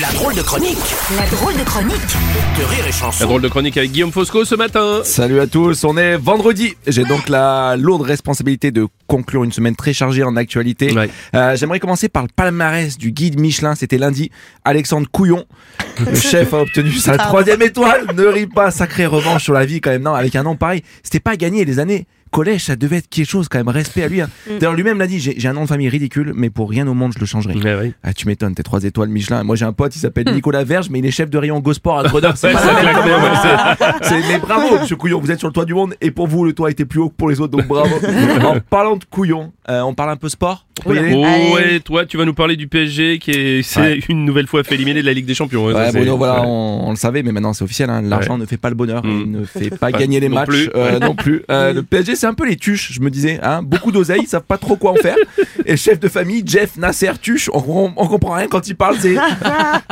La drôle de chronique La drôle de chronique de Rire et Chanson. La drôle de chronique avec Guillaume Fosco ce matin. Salut à tous, on est vendredi. J'ai donc la lourde responsabilité de conclure une semaine très chargée en actualité. Ouais. Euh, J'aimerais commencer par le palmarès du guide Michelin. C'était lundi. Alexandre Couillon, le chef, a obtenu sa troisième étoile. Ne ris pas, sacrée revanche sur la vie quand même. Non, avec un nom pareil, c'était pas gagné les années. Collège, ça devait être quelque chose quand même. Respect à lui. hein. D'ailleurs, lui-même l'a dit. J'ai un nom de famille ridicule, mais pour rien au monde je le changerai. Ouais, ouais. Ah, tu m'étonnes, t'es trois étoiles Michelin. Moi, j'ai un pote, il s'appelle Nicolas Verge, mais il est chef de rayon Gosport à Grenoble. C'est ça mais bravo, monsieur Couillon, vous êtes sur le toit du monde et pour vous, le toit était plus haut que pour les autres, donc bravo. en parlant de Couillon, euh, on parle un peu sport? Oh ouais, toi tu vas nous parler du PSG qui est, Ouais. une nouvelle fois fait éliminer de la Ligue des Champions. hein, ça, Ouais, c'est- Bruno, voilà, ouais. on, on le savait, mais maintenant c'est officiel. hein, L'argent Ouais. ne fait pas le bonheur, Mm. il ne fait pas gagner les non matchs plus. euh, non plus. Euh, le PSG, c'est un peu les tuches, je me disais. Hein, beaucoup d'oseille, ils savent pas trop quoi en faire. Et le chef de famille, Jeff Nasser Tuche, on, on, on comprend rien quand il parle. C'est,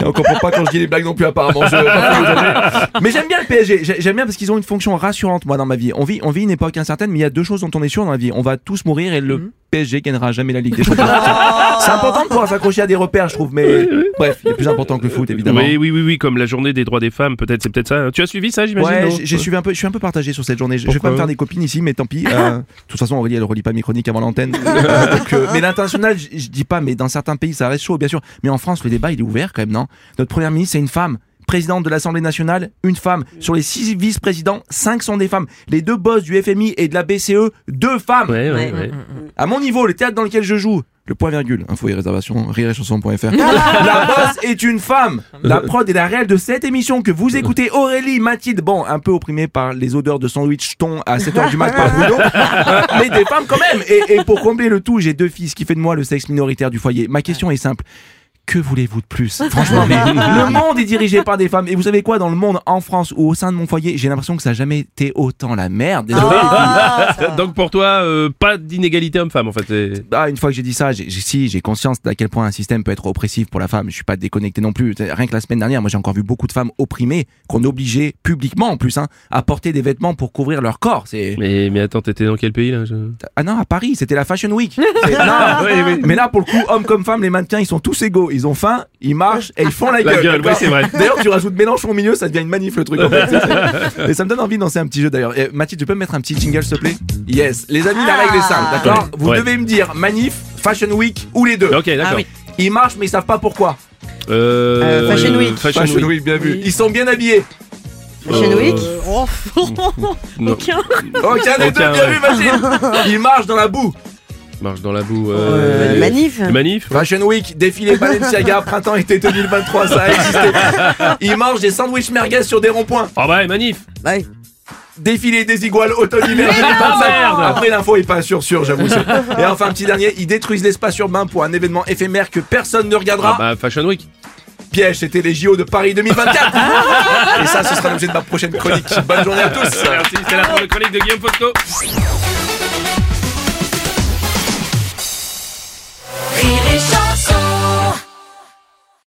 on comprend pas quand je dis les blagues non plus apparemment. Je- mais j'aime bien le PSG. J'ai- J'aime bien parce qu'ils ont une fonction rassurante moi dans ma vie. On vit, on vit une époque incertaine, mais il y a deux choses dont on est sûr dans la vie. On va tous mourir et le PSG gagnera jamais la Ligue des Champions. c'est important de pouvoir s'accrocher à des repères, je trouve. Mais bref, il est plus important que le foot évidemment. Oui, oui, oui, oui, comme la journée des droits des femmes, peut-être, c'est peut-être ça. Tu as suivi ça, j'imagine Ouais, j'ai suivi un peu, je suis un peu partagé sur cette journée. Je, je vais pas me faire des copines ici, mais tant pis. Euh, de toute façon, Aurélie, elle relit pas mes chroniques avant l'antenne. Euh, euh, mais l'international, je, je dis pas, mais dans certains pays, ça reste chaud, bien sûr. Mais en France, le débat, il est ouvert quand même, non? Notre première ministre, c'est une femme. Présidente de l'Assemblée nationale, une femme. Sur les six vice-présidents, cinq sont des femmes. Les deux boss du FMI et de la BCE, deux femmes. Ouais, ouais, ouais. À mon niveau, le théâtre dans lequel je joue, le point virgule, info et réservation, rireetchanson.fr. la boss est une femme. La prod et la réelle de cette émission que vous écoutez, Aurélie, Mathilde, bon, un peu opprimée par les odeurs de sandwich thon à 7h du mat par Bruno, euh, mais des femmes quand même. Et, et pour combler le tout, j'ai deux filles, ce qui fait de moi le sexe minoritaire du foyer. Ma question est simple. Que voulez-vous de plus? Franchement, mais le monde est dirigé par des femmes. Et vous savez quoi Dans le monde, en France ou au sein de mon foyer, j'ai l'impression que ça n'a jamais été autant la merde. Désolé. les filles. Donc pour toi, euh, pas d'inégalité homme-femme en fait. c'est- Ah, une fois que j'ai dit ça, j'ai, si j'ai conscience d'à quel point un système peut être oppressif pour la femme. Je suis pas déconnecté non plus. Rien que la semaine dernière, moi j'ai encore vu beaucoup de femmes opprimées qu'on obligeait publiquement en plus hein, à porter des vêtements pour couvrir leur corps. C'est Mais, mais attends, t'étais dans quel pays là je- ah non à Paris, c'était la Fashion Week. C'est- non, Oui, oui. mais là pour le coup, hommes comme femmes, les mannequins ils sont tous égaux. Ils ont faim, ils marchent et ils font la gueule. La gueule, c'est vrai. D'ailleurs, tu rajoutes Mélenchon au milieu, ça devient une manif le truc. En fait. Et ça me donne envie de lancer un petit jeu d'ailleurs. Et, Mathilde, tu peux me mettre un petit jingle s'il te plaît? Yes. Les amis, la règle est simple, d'accord Ouais. Vous Ouais. devez me dire manif, Fashion Week ou les deux. Ok, d'accord. oui. Ils marchent mais ils savent pas pourquoi. Euh, Euh, Fashion Week. Fashion, Week. bien vu. Ils sont bien habillés. Fashion Euh, Week Non. Aucun. Aucun des deux, bien ouais. vu Mathilde. Ils marchent dans la boue. Marche dans la boue. Euh, Euh, manif manif Fashion Week, défilé Balenciaga, printemps-été 2023, ça a existé. Ils mangent des sandwichs merguez sur des ronds-points. Oh bah, manif Ouais. Défilé des iguales automne-hiver 2025. merde Après l'info est pas sûr sûr, j'avoue. Et enfin un petit dernier, ils détruisent l'espace urbain pour un événement éphémère que personne ne regardera. Ah bah, Fashion Week. Piège, c'était les JO de Paris 2024. Et ça, ce sera l'objet de ma prochaine chronique. Bonne journée à tous. Merci, c'est la fin de chronique de Guillaume Fosco.